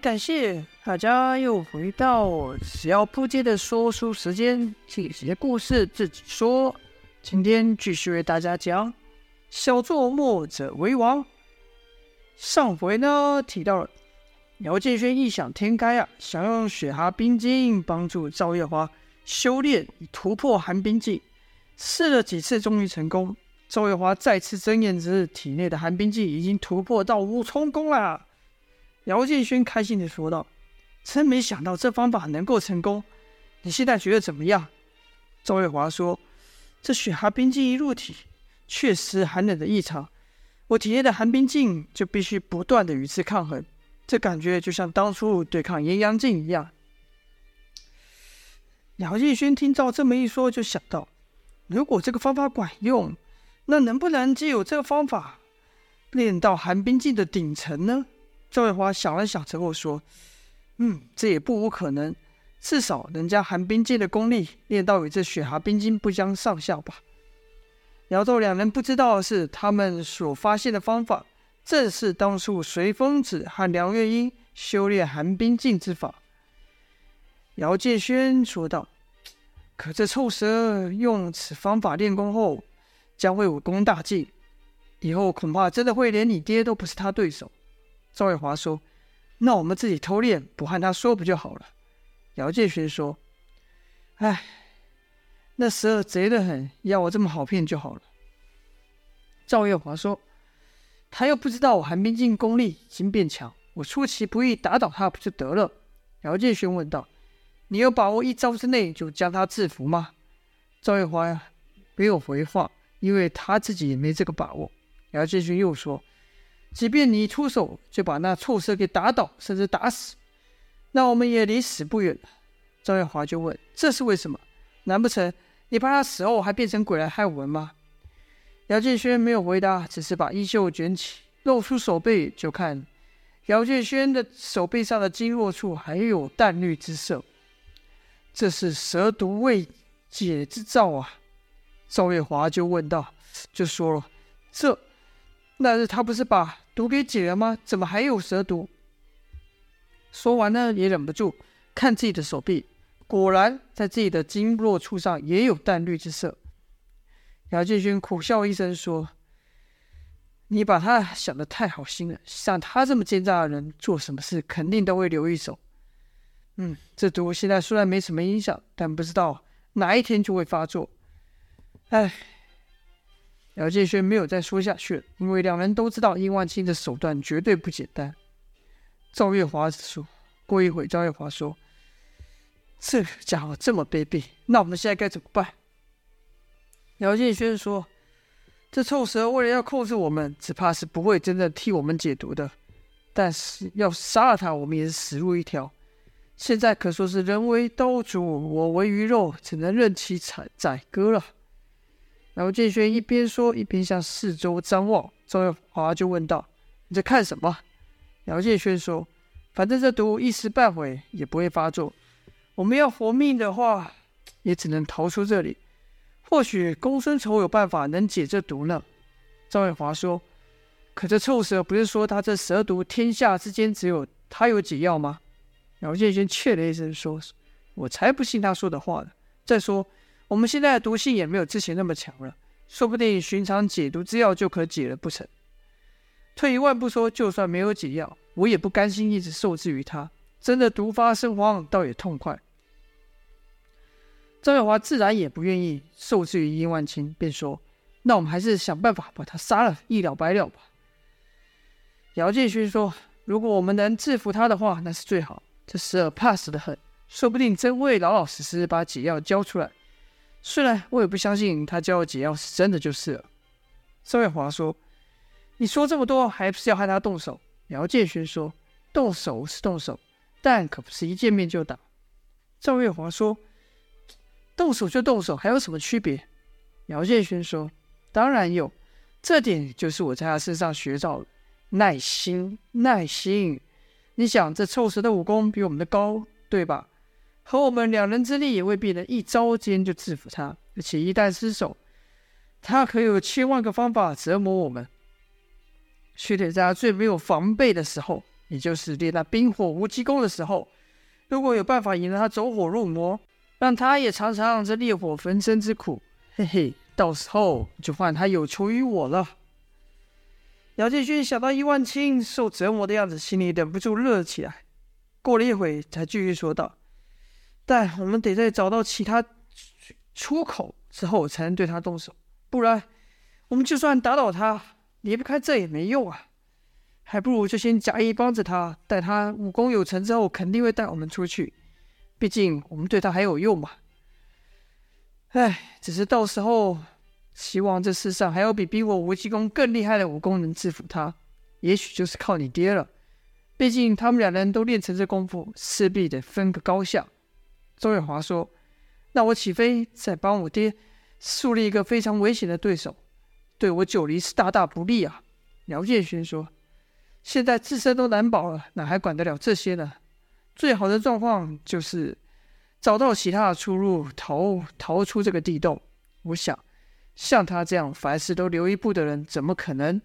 感谢大家又回到只要扑街的说书时间，这些故事自己说。今天继续为大家讲小作末者为王。上回呢提到了姚建轩异想天开啊，想用雪蛤冰晶帮助赵月华修炼以突破寒冰境，试了几次终于成功。赵月华再次睁眼时，体内的寒冰境已经突破到五重宫了。姚建勋开心地说道：“真没想到这方法能够成功，你现在觉得怎么样？”赵月华说：“这雪蛤冰晶一入体，确实寒冷的异常。我体内的寒冰镜就必须不断的与之抗衡，这感觉就像当初对抗阴阳镜一样。”姚建勋听到这么一说，就想到：如果这个方法管用，那能不能借由这个方法练到寒冰镜的顶层呢？赵月华想了想之后说：“嗯，这也不无可能，至少能将寒冰境的功力练到与这雪蛤冰晶不相上下吧。”姚赵两人不知道的是，他们所发现的方法，正是当初随风子和梁月英修炼寒冰境之法。姚建轩说道：“可这臭蛇用此方法练功后，将会武功大进，以后恐怕真的会连你爹都不是他对手。”赵月华说：“那我们自己偷练，不和他说不就好了？”姚建勋说：“哎，那蛇贼得很，要我这么好骗就好了。”赵月华说：“他又不知道我寒冰镜功力已经变强，我出其不意打倒他不就得了？”姚建勋问道：“你有把握一招之内就将他制服吗？”赵月华呀，没有回话，因为他自己也没这个把握。姚建勋又说。即便你出手就把那畜生给打倒，甚至打死，那我们也离死不远了。赵月华就问：“这是为什么？难不成你怕他死后还变成鬼来害我们吗？”姚建轩没有回答，只是把衣袖卷起，露出手背，就看姚建轩的手背上的经络处还有淡绿之色。这是蛇毒未解之兆啊！赵月华就问道：“就说了这。”那日他不是把毒给解了吗？怎么还有蛇毒？说完呢，也忍不住看自己的手臂，果然在自己的经络处上也有淡绿之色。姚建勋苦笑一声说：“你把他想得太好心了，像他这么奸诈的人，做什么事肯定都会留一手。嗯，这毒现在虽然没什么影响，但不知道哪一天就会发作。哎。”姚建轩没有再说下去了，因为两人都知道殷万清的手段绝对不简单。赵月华说：“过一会，赵月华说，这家伙这么卑鄙，那我们现在该怎么办？”姚建轩说：“这臭蛇为了要控制我们，只怕是不会真的替我们解毒的。但是要杀了他，我们也是死路一条。现在可说是人为刀俎，我为鱼肉，只能任其宰宰割了。”姚建轩一边说，一边向四周张望。赵月华就问道：“你在看什么？”姚建轩说：“反正这毒一时半会也不会发作，我们要活命的话，也只能逃出这里。或许公孙丑有办法能解这毒呢。”赵月华说：“可这臭蛇不是说他这蛇毒天下之间只有他有解药吗？”姚建轩切了一声说：“我才不信他说的话呢。再说。”我们现在的毒性也没有之前那么强了，说不定寻常解毒之药就可解了不成？退一万步说，就算没有解药，我也不甘心一直受制于他。真的毒发身亡，倒也痛快。张月华自然也不愿意受制于殷万清，便说：“那我们还是想办法把他杀了，一了百了吧。”姚建勋说：“如果我们能制服他的话，那是最好。这蛇怕死的很，说不定真会老老实实把解药交出来。”虽然我也不相信他教的解药是真的，就是了。赵月华说：“你说这么多，还不是要害他动手？”姚建勋说：“动手是动手，但可不是一见面就打。”赵月华说：“动手就动手，还有什么区别？”姚建勋说：“当然有，这点就是我在他身上学到的耐心。耐心，你想，这臭蛇的武功比我们的高，对吧？”和我们两人之力也未必能一招间就制服他，而且一旦失手，他可有千万个方法折磨我们。却得在他最没有防备的时候也就是练那冰火无极功的时候，如果有办法引得他走火入魔，让他也尝尝这烈火焚身之苦，嘿嘿，到时候就换他有求于我了。姚建勋想到伊万青受折磨的样子，心里忍不住乐起来。过了一会，才继续说道：“但我们得在找到其他出口之后，才能对他动手，不然我们就算打倒他，离不开这也没用啊。还不如就先假意帮着他，待他武功有成之后，肯定会带我们出去。毕竟我们对他还有用嘛。唉，只是到时候……”希望这世上还有比比我无极功更厉害的武功能制服他，也许就是靠你爹了。毕竟他们两人都练成这功夫，势必得分个高下。周月华说：“那我岂非在帮我爹树立一个非常危险的对手，对我九黎是大大不利啊？”姚建勋说：“现在自身都难保了，哪还管得了这些呢？最好的状况就是找到其他的出路，逃逃出这个地洞。我想。”像他这样凡事都留一步的人，怎么可能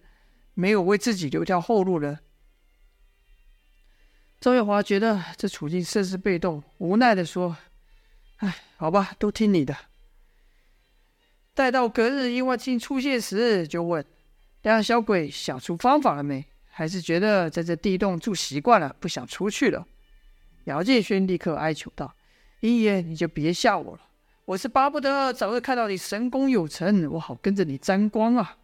没有为自己留条后路呢？赵月华觉得这处境甚是被动，无奈地说：“哎，好吧，都听你的。”待到隔日殷万青出现时，就问：“两小鬼想出方法了没？还是觉得在这地洞住习惯了，不想出去了？”姚建勋立刻哀求道：“殷爷，你就别吓我了。”我是巴不得早日看到你神功有成，我好跟着你沾光啊！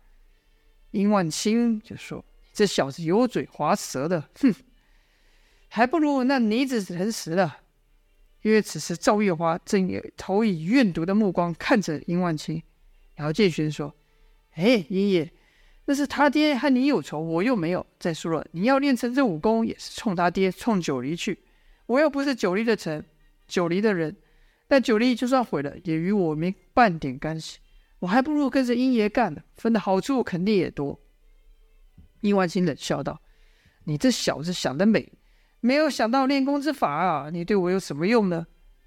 殷万青就说：“这小子油嘴滑舌的，哼，还不如那妮子诚实了。”因为此时赵月华正投以怨毒的目光看着殷万青。姚建勋说：“哎，殷爷，那是他爹和你有仇，我又没有。再说了，你要练成这武功，也是冲他爹，冲九黎去。我又不是九黎的臣，九黎的人。”但九黎就算毁了，也与我没半点干系。我还不如跟着殷爷干呢，分的好处肯定也多。殷万青冷笑道：“你这小子想得美，没有想到练功之法啊！你对我有什么用呢？”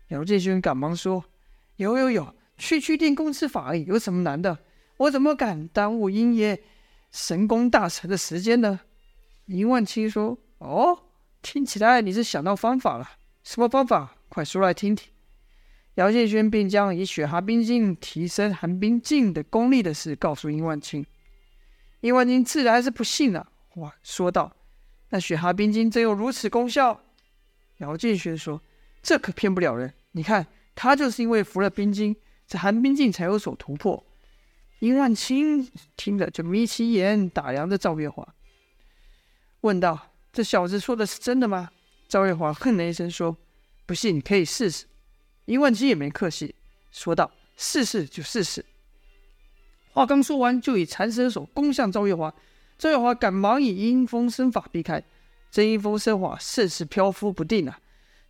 姚建勋赶忙说：“有有有，区区练功之法而已，有什么难的？我怎么敢耽误殷爷神功大成的时间呢？”殷万青说：“哦，听起来你是想到方法了，什么方法？快说来听听。”姚建勋便将以雪蛤冰劲提升寒冰镜的功力的事告诉殷万青，殷万青自然是不信了。哇，说道：“那雪蛤冰晶真有如此功效？”姚建轩说：“这可骗不了人。你看，他就是因为服了冰晶，这寒冰镜才有所突破。”殷万青听了就眯起眼打量着赵月华，问道：“这小子说的是真的吗？”赵月华哼了一声说：“不信你可以试试。”殷万青也没客气，说道：“试试就试试。”话刚说完，就以缠身手攻向赵月华。赵月华赶忙以阴风身法避开。这阴风身法甚是飘忽不定啊！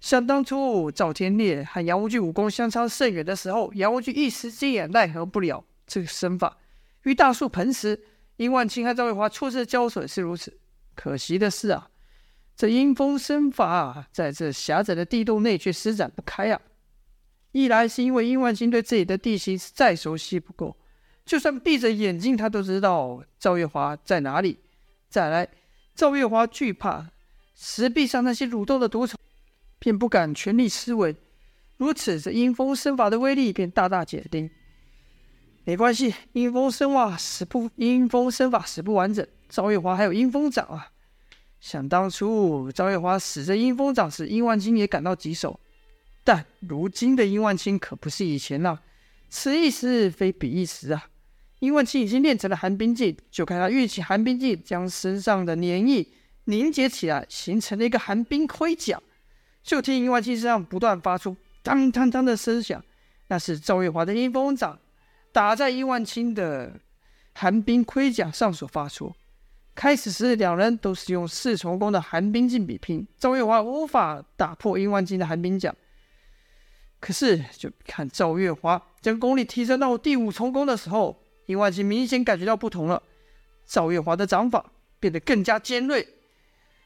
想当初赵天烈和杨无惧武功相差甚远的时候，杨无惧一时间也奈何不了这个身法。遇大树盆时，殷万青和赵月华初次交手是如此。可惜的是啊，这阴风身法在这狭窄的地洞内却施展不开啊！一来是因为殷万青对这里的地形是再熟悉不过，就算闭着眼睛，他都知道赵月华在哪里；再来，赵月华惧怕石壁上那些蠕动的毒虫，便不敢全力施为。如此，这阴风身法的威力便大大减低。没关系，阴风身法使不阴风身法使不完整，赵月华还有阴风掌啊！想当初赵月华使着阴风掌时，殷万青也感到棘手。但如今的殷万青可不是以前了，此一时非彼一时啊！殷万青已经练成了寒冰劲，就看他运起寒冰劲，将身上的黏液凝结起来，形成了一个寒冰盔甲。就听殷万青身上不断发出当当当的声响，那是赵月华的阴风掌打在殷万青的寒冰盔甲上所发出。开始时，两人都是用四重功的寒冰劲比拼，赵月华无法打破殷万青的寒冰甲。可是，就看赵月华将功力提升到第五重功的时候，殷万青明显感觉到不同了。赵月华的掌法变得更加尖锐，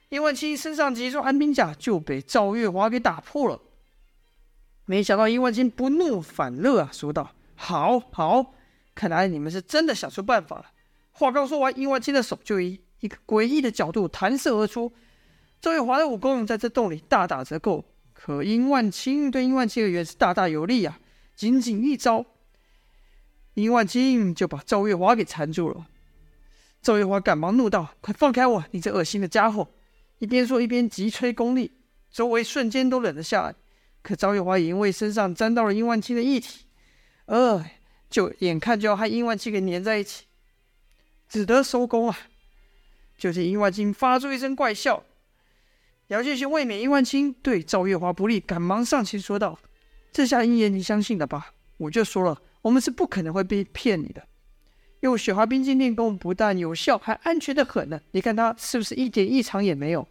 殷万青身上几处寒冰甲就被赵月华给打破了。没想到殷万青不怒反乐啊，说道：“好好，看来你们是真的想出办法了。”话刚说完，殷万青的手就以一个诡异的角度弹射而出，赵月华的武功在这洞里大打折扣，可殷万青对殷万青而言是大大有利啊！仅仅一招，殷万青就把赵月华给缠住了。赵月华赶忙怒道：“快放开我！你这恶心的家伙！”一边说一边急催功力，周围瞬间都冷了下来。可赵月华也因为身上沾到了殷万青的液体，呃，就眼看就要和殷万青给粘在一起，只得收功啊！就见殷万青发出一声怪笑。姚建勋未免殷万青对赵月华不利，赶忙上前说道：“这下殷爷你相信了吧？我就说了，我们是不可能会被骗你的。用雪花冰晶练功不但有效，还安全的很呢。你看他是不是一点异常也没有？”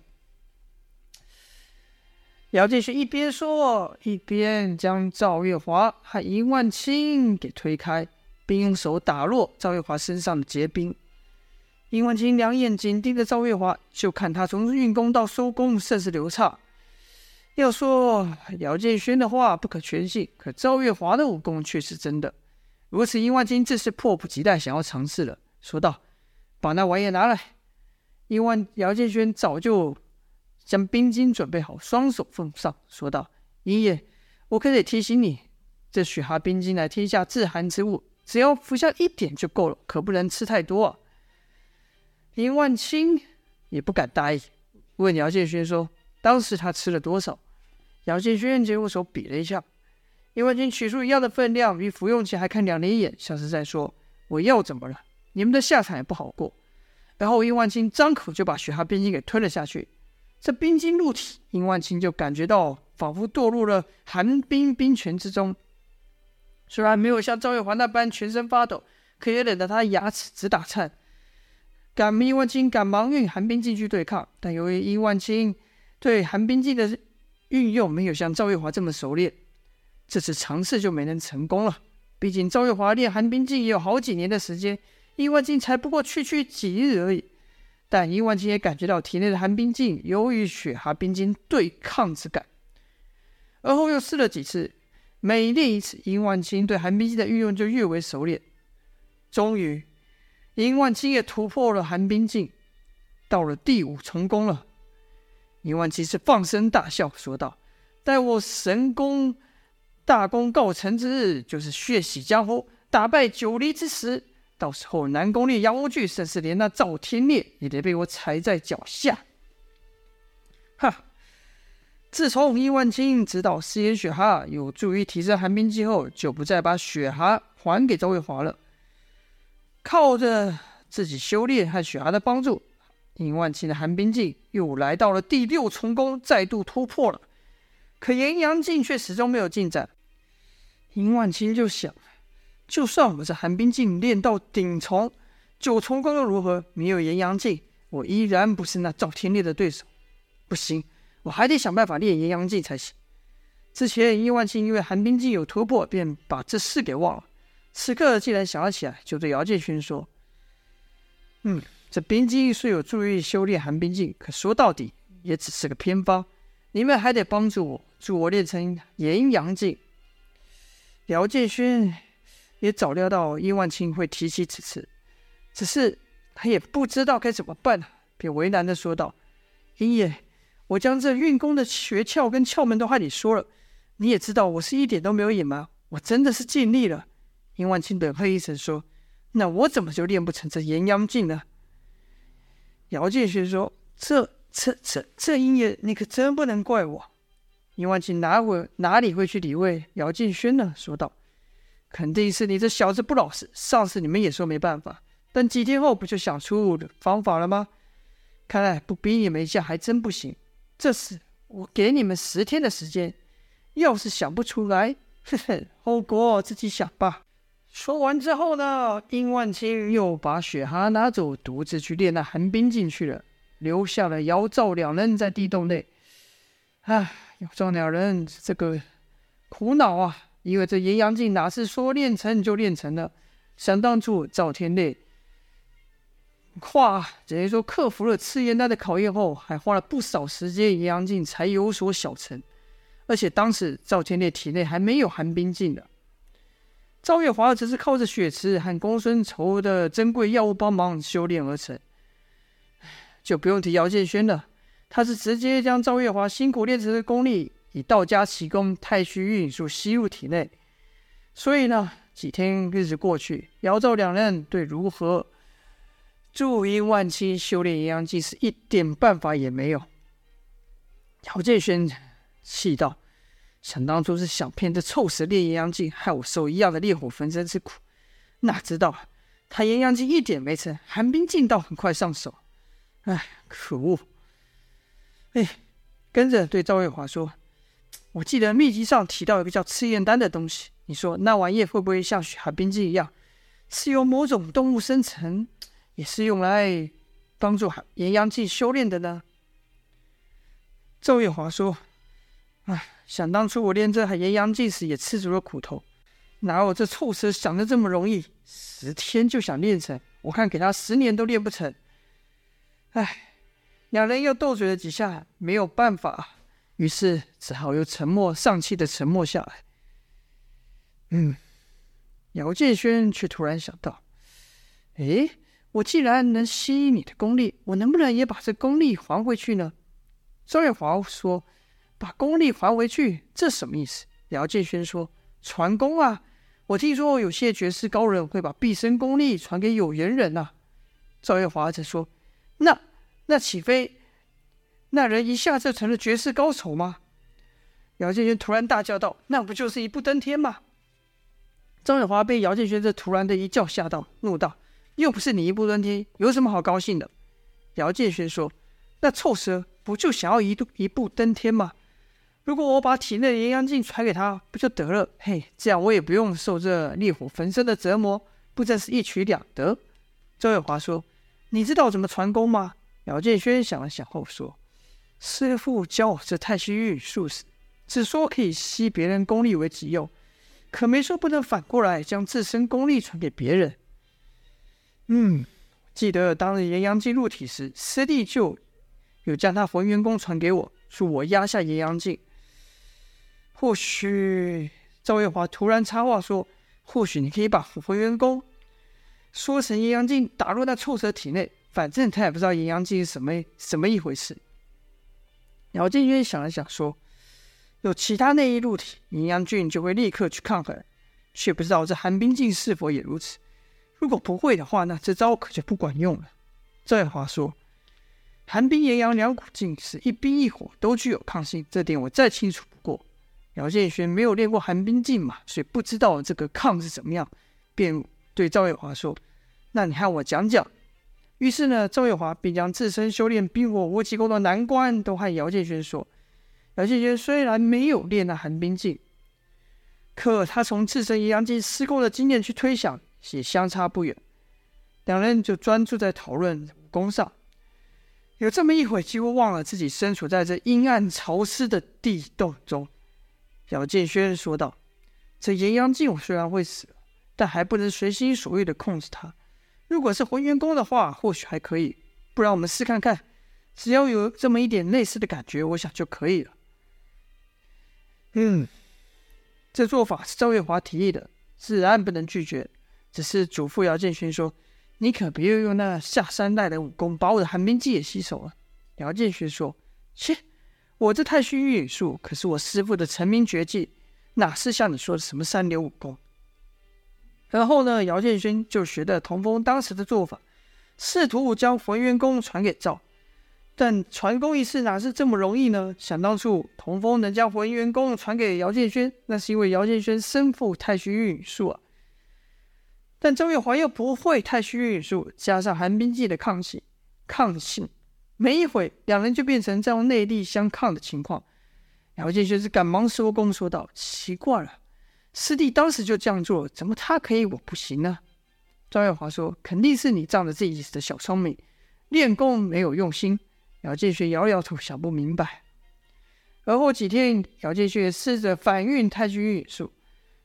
姚建勋一边说，一边将赵月华和殷万青给推开，并用手打落赵月华身上的结冰。殷万青两眼紧盯着赵月华，就看他从运功到收功甚是流畅。要说姚建轩的话不可全信，可赵月华的武功却是真的。如此，殷万金自是迫不及待想要尝试了，说道：“把那玩意拿来。”殷万姚建轩早就将冰晶准备好，双手奉上，说道：“殷爷，我可得提醒你，这雪蛤冰晶乃天下至寒之物，只要服下一点就够了，可不能吃太多啊。”殷万青也不敢答应，问姚建轩说：“当时他吃了多少？”姚建轩接过手比了一下，殷万青取出一样的分量，与服用前还看两人一眼，像是在说：“我要怎么了？你们的下场也不好过。”然后殷万青张口就把雪蛤冰晶给吞了下去。这冰晶入体，殷万青就感觉到仿佛堕入了寒冰冰泉之中。虽然没有像赵月华那般全身发抖，可也冷得他牙齿直打颤。赶殷万青赶忙运寒冰镜去对抗，但由于殷万青对寒冰镜的运用没有像赵月华这么熟练，这次尝试就没能成功了。毕竟赵月华练寒冰镜也有好几年的时间，殷万金才不过区区几日而已。但殷万金也感觉到体内的寒冰镜有与雪蛤冰晶对抗之感，而后又试了几次，每练一次，殷万金对寒冰镜的运用就越为熟练，终于。殷万金也突破了寒冰镜，到了第五重功了。殷万金是放声大笑，说道：“待我神功大功告成之日，就是血洗江湖、打败九黎之时。到时候南宫烈、杨无惧，甚至连那赵天烈，也得被我踩在脚下。”哈！自从殷万青知道食盐雪蛤有助于提升寒冰镜后，就不再把雪蛤还给赵月华了。靠着自己修炼和雪蛤的帮助，殷万青的寒冰镜又来到了第六重宫，再度突破了。可炎阳镜却始终没有进展。殷万青就想，就算我这寒冰镜练到顶重九重功又如何？没有炎阳镜，我依然不是那赵天烈的对手。不行，我还得想办法练炎阳镜才行。之前殷万青因为寒冰镜有突破，便把这事给忘了。此刻既然想了起来，就对姚建勋说：“嗯，这冰晶虽有助于修炼寒冰镜，可说到底也只是个偏方。你们还得帮助我，助我练成炎阳镜。”姚建勋也早料到殷万青会提起此事，只是他也不知道该怎么办，便为难的说道：“殷爷，我将这运功的诀窍跟窍门都和你说了，你也知道我是一点都没有隐瞒，我真的是尽力了。”殷万青冷哼一声说：“那我怎么就练不成这炎阳镜呢？”姚建勋说：“这、这、这、这殷爷，你可真不能怪我。”殷万青哪会哪里会去理会姚敬轩呢？说道：“肯定是你这小子不老实。上次你们也说没办法，但几天后不就想出方法了吗？看来不逼你们一下还真不行。这次我给你们十天的时间，要是想不出来，哼哼，后果自己想吧。”说完之后呢，殷万青又把雪蛤拿走，独自去练那寒冰镜去了，留下了姚赵两人在地洞内。唉，姚赵两人这个苦恼啊，因为这炎阳镜哪是说练成就练成了？想当初赵天烈跨等于说克服了赤焰丹的考验后，还花了不少时间，炎阳镜才有所小成。而且当时赵天烈体内还没有寒冰镜的。赵月华只是靠着血池和公孙仇的珍贵药物帮忙修炼而成，就不用提姚建轩了。他是直接将赵月华辛苦练成的功力，以道家奇功太虚运术吸入体内。所以呢，几天日子过去，姚赵两人对如何助阴万期修炼阴阳镜是一点办法也没有。姚建轩气道：“想当初是想骗这臭蛇练阴阳镜，害我受一样的烈火焚身之苦，哪知道他阴阳镜一点没成，寒冰镜倒很快上手。哎，可恶！”哎，跟着对赵月华说：“我记得秘籍上提到一个叫赤焰丹的东西，你说那玩意会不会像雪寒冰晶一样，是由某种动物生成，也是用来帮助炎阳镜修炼的呢？”赵月华说：“哎，想当初我练这炎阳镜时也吃足了苦头，哪有这臭蛇想的这么容易？十天就想练成，我看给他十年都练不成。哎。”两人又斗嘴了几下，没有办法，于是只好又沉默，丧气的沉默下来。嗯，姚建轩却突然想到：哎，我既然能吸你的功力，我能不能也把这功力还回去呢？赵月华说：“把功力还回去，这什么意思？”姚建轩说：“传功啊！我听说有些绝世高人会把毕生功力传给有缘人呐、啊。”赵月华则说：“那……”那岂非那人一下就成了绝世高手吗？姚建轩突然大叫道：“那不就是一步登天吗？”张远华被姚建轩这突然的一叫吓到，怒道：“又不是你一步登天，有什么好高兴的？”姚建轩说：“那臭蛇不就想要一度一步登天吗？如果我把体内的阴阳镜传给他，不就得了？嘿，这样我也不用受这烈火焚身的折磨，不正是一举两得？”周远华说：“你知道怎么传功吗？”姚建轩想了想后说：“师父教我这太虚运术时，只说可以吸别人功力为己用，可没说不能反过来将自身功力传给别人。”嗯，记得当日炎阳镜入体时，师弟就有将他浑元功传给我，说我压下炎阳镜。或许赵月华突然插话说：“或许你可以把浑元功说成炎阳镜打入那臭蛇体内。”反正他也不知道炎阳镜是什么什么一回事。姚建轩想了想说：“有其他内力入体，炎阳镜就会立刻去抗衡，却不知道这寒冰镜是否也如此。如果不会的话，那这招可就不管用了。”赵月华说：“寒冰炎阳两股劲是一冰一火都具有抗性，这点我再清楚不过。”姚建轩没有练过寒冰镜嘛，所以不知道这个抗是怎么样，便对赵月华说：“那你和我讲讲。”于是呢，赵月华便将自身修炼冰火无极功的难关都和姚建轩说。姚建轩虽然没有练那寒冰镜，可他从自身阴阳镜施功的经验去推想，也相差不远。两人就专注在讨论武功上，有这么一会，几乎忘了自己身处在这阴暗潮湿的地洞中。姚建轩说道：“这炎阳镜虽然会死，但还不能随心所欲地控制它。”如果是浑元功的话，或许还可以。不然我们试看看，只要有这么一点类似的感觉，我想就可以了。嗯，这做法是赵月华提议的，自然不能拒绝。只是嘱咐姚建勋说：“你可别用那下三滥的武功把我的寒冰技也吸走了。”姚建勋说：“切，我这太虚运术可是我师父的成名绝技，哪是像你说的什么三流武功？”然后呢，姚建勋就学的童风当时的做法，试图将浑元功传给赵。但传功一事哪是这么容易呢？想当初，童风能将浑元功传给姚建勋，那是因为姚建勋身负太虚运术啊。但赵月华又不会太虚运术，加上寒冰镜的抗性，抗性，没一会，两人就变成这样内力相抗的情况。姚建勋是赶忙收功说道：“奇怪了。”师弟当时就这样做，怎么他可以我不行呢？赵月华说：“肯定是你仗着自己的小聪明，练功没有用心。”姚建勋摇摇头，想不明白。而后几天，姚建勋试着反运太虚运术，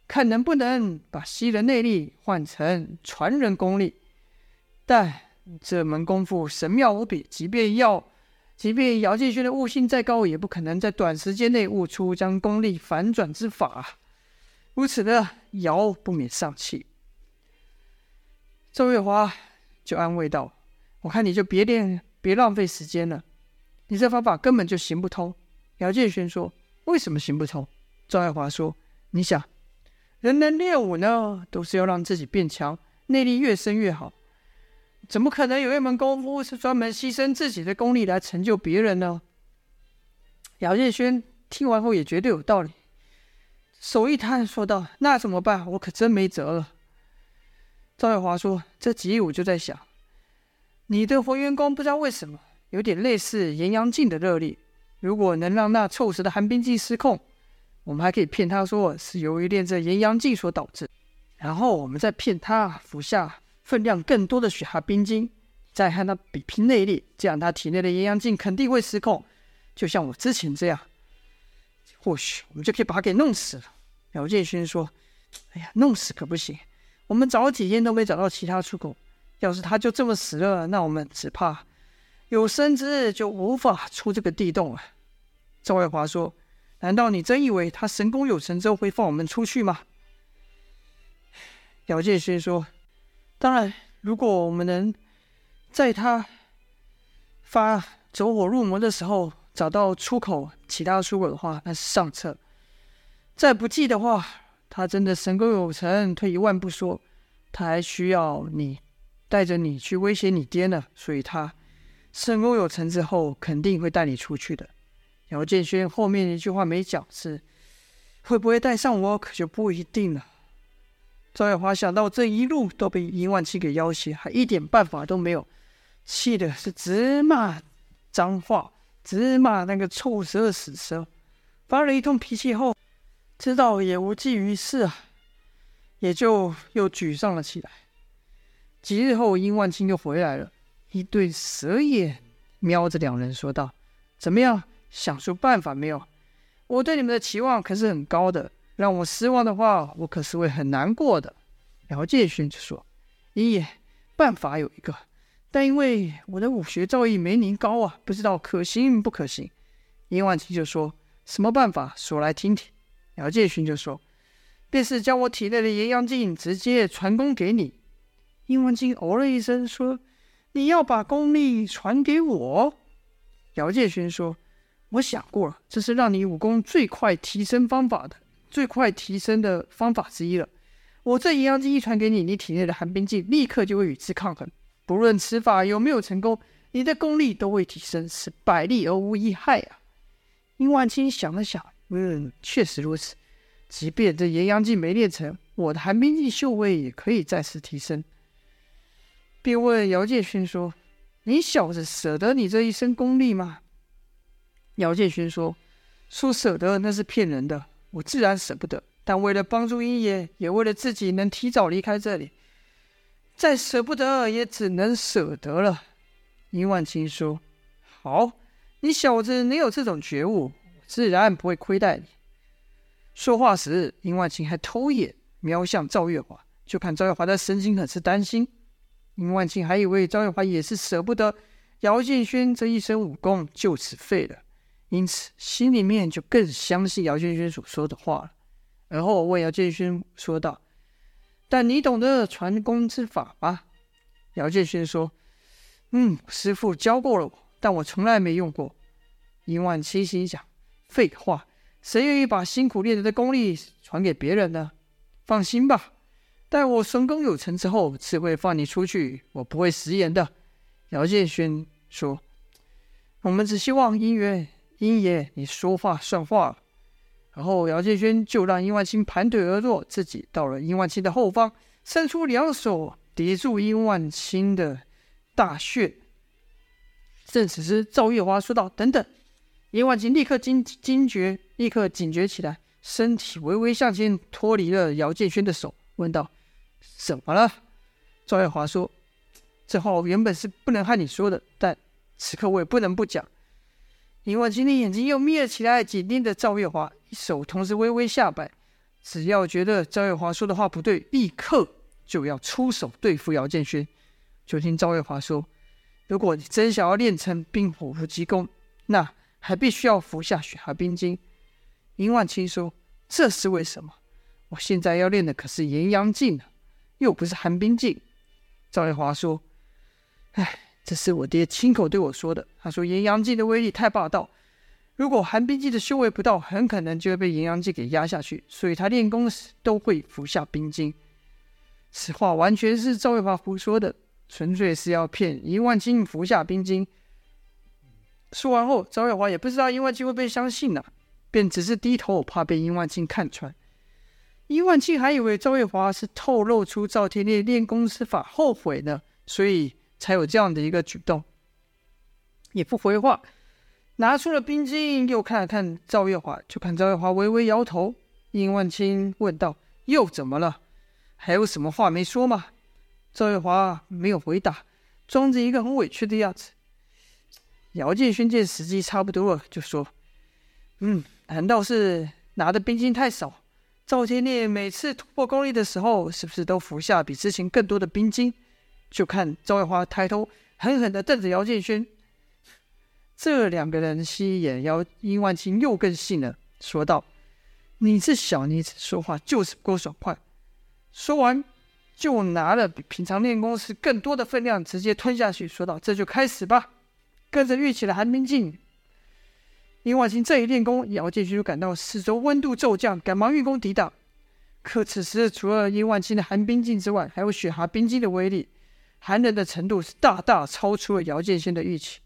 看能不能把吸人内力换成传人功力。但这门功夫神妙无比，即便要，即便姚建勋的悟性再高，也不可能在短时间内悟出将功力反转之法。如此的姚不免丧气，赵月华就安慰道：“我看你就别练，别浪费时间了。”你这方法根本就行不通。”姚建勋说：“为什么行不通？”赵爱华说：“你想，人能练武呢，都是要让自己变强，内力越深越好。怎么可能有一门功夫是专门牺牲自己的功力来成就别人呢？”姚建勋听完后也觉得有道理，手一摊说道：“那怎么办？我可真没辙了。”赵月华说：“这几日我就在想，你的混元功不知道为什么有点类似炎阳镜的热力，如果能让那臭死的寒冰镜失控。”我们还可以骗他说是由于练这炎阳劲所导致，然后我们再骗他服下分量更多的雪蛤冰晶，再和他比拼内力，这样他体内的炎阳劲肯定会失控，就像我之前这样，或许我们就可以把他给弄死了。姚建勋说：“哎呀，弄死可不行，我们找了几天都没找到其他出口，要是他就这么死了，那我们只怕有生之日就无法出这个地洞了。”赵爱华说。难道你真以为他神功有成之后会放我们出去吗？姚建勋说：“当然，如果我们能在他发走火入魔的时候找到出口，其他出口的话，那是上策。再不济的话，他真的神功有成，退一万步说，他还需要你带着你去威胁你爹呢。所以，他神功有成之后，肯定会带你出去的。”姚建勋后面一句话没讲，是会不会带上我，可就不一定了。赵月华想到这一路都被殷万青给要挟，还一点办法都没有，气的是直骂脏话，直骂那个臭蛇死蛇。发了一通脾气后，知道也无济于事啊，也就又沮丧了起来。几日后，殷万青又回来了，一对蛇眼瞄着两人说道：“怎么样？”想出办法没有？我对你们的期望可是很高的，让我失望的话，我可是会很难过的。姚建勋就说：“爷爷，办法有一个，但因为我的武学造诣没您高啊，不知道可行不可行。”殷万青就说：“什么办法？说来听听。”姚建勋就说：“便是将我体内的炎阳劲直接传功给你。”殷万青哦了一声说：“你要把功力传给我？”姚建勋说。我想过了，这是让你武功最快提升方法的最快提升的方法之一了。我这炎阳劲一传给你，你体内的寒冰劲立刻就会与之抗衡。不论此法有没有成功，你的功力都会提升，是百利而无一害啊。殷万清想了想，嗯，确实如此。即便这炎阳镜没练成，我的寒冰镜修为也可以再次提升。便问姚建勋说：“你小子舍得你这一身功力吗？”姚建勋说：“说舍得那是骗人的，我自然舍不得。但为了帮助英爷，也为了自己能提早离开这里，再舍不得也只能舍得了。”殷万青说：“好，你小子能有这种觉悟，自然不会亏待你。”说话时，殷万青还偷眼瞄向赵月华，就看赵月华的神情很是担心。殷万青还以为赵月华也是舍不得姚建勋这一身武功就此废了。因此，心里面就更相信姚建勋所说的话了。而后问姚建勋说道：“但你懂得传功之法吗？”姚建勋说：“嗯，师傅教过了我，但我从来没用过。”殷万青心想：“废话，谁愿意把辛苦练得的功力传给别人呢？放心吧，待我神功有成之后，自会放你出去，我不会食言的。”姚建勋说：“我们只希望姻缘。”殷爷，你说话算话。然后姚建轩就让殷万青盘腿而坐，自己到了殷万青的后方，伸出两手抵住殷万青的大穴。正此时，赵月华说道：“等等！”殷万青立刻惊惊觉，立刻警觉起来，身体微微向前脱离了姚建轩的手，问道：“怎么了？”赵月华说：“这话我原本是不能和你说的，但此刻我也不能不讲。”殷万青的眼睛又眯了起来，紧盯着赵月华，手同时微微下摆。只要觉得赵月华说的话不对，立刻就要出手对付姚建勋。就听赵月华说：“如果你真想要练成冰火无极功，那还必须要服下雪蛤冰晶。”殷万青说：“这是为什么？我现在要练的可是炎阳劲呢，又不是寒冰劲。”赵月华说：“哎，这是我爹亲口对我说的。他说炎阳镜的威力太霸道，如果寒冰镜的修为不到，很可能就会被炎阳镜给压下去。所以他练功时都会服下冰晶。此话完全是赵月华胡说的，纯粹是要骗殷万青服下冰晶。说完后，赵月华也不知道殷万青会不会相信呢、便只是低头，怕被殷万青看穿。殷万青还以为赵月华是透露出赵天烈练功之法后悔呢，所以才有这样的一个举动，也不回话，拿出了冰晶，又看了看赵月华，就看赵月华微微摇头。殷万青问道：“又怎么了？还有什么话没说吗？”赵月华没有回答，装着一个很委屈的样子。姚建勋见时机差不多了，就说：“嗯，难道是拿的冰晶太少？赵天烈每次突破功力的时候，是不是都服下比之前更多的冰晶？”就看赵月华抬头狠狠地瞪着姚建勋，这两个人吸眼姚殷万青又更信了，说道：“你这小妮子说话就是不够爽快。”说完，就拿了比平常练功时更多的分量直接吞下去，说道：“这就开始吧。”跟着运起了寒冰镜，殷万青这一练功，姚建勋就感到四周温度骤降，赶忙运功抵挡。可此时除了殷万青的寒冰镜之外，还有雪蛤冰晶的威力，寒冷的程度是大大超出了姚建勋的预期。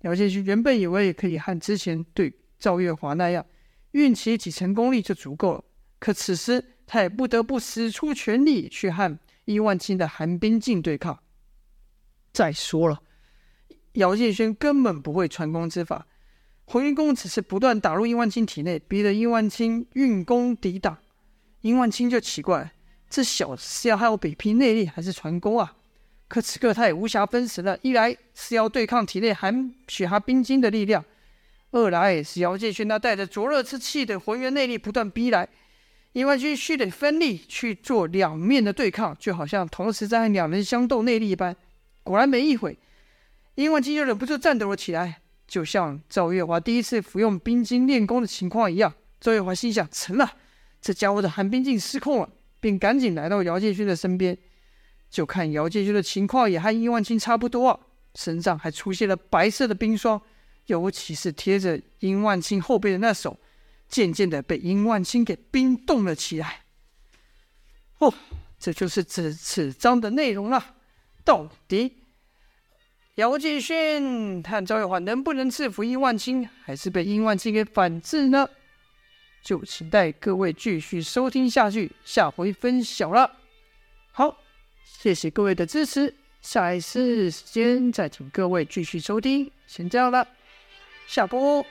姚建勋原本以为可以和之前对赵月华那样，运起几成功力就足够了，可此时他也不得不使出全力去和殷万青的寒冰镜对抗。再说了。姚建轩根本不会传功之法，回云功只是不断打入殷万青体内，逼得殷万青运功抵挡。殷万青就奇怪，这小子是要和我比拼内力，还是传功啊？可此刻他也无暇分神了，一来是要对抗体内含雪蛤冰晶的力量，二来是姚建勋那带着灼热之气的浑元内力不断逼来，殷万军需得分力去做两面的对抗，就好像同时在和两人相斗内力一般。果然没一会。殷万军就忍不住颤抖了起来，就像赵月华第一次服用冰晶练功的情况一样。赵月华心想：成了，这家伙的寒冰镜失控了，便赶紧来到姚建勋的身边。就看姚建勋的情况也和殷万青差不多啊，身上还出现了白色的冰霜，尤其是贴着殷万青后背的那手，渐渐的被殷万青给冰冻了起来。哦，这就是这此章的内容了，到底。姚建勋和赵月华能不能制服殷万青，还是被殷万青给反制呢？就请待各位继续收听下去，下回分晓了。好，谢谢各位的支持，下一次时间再请各位继续收听。先这样了，下播。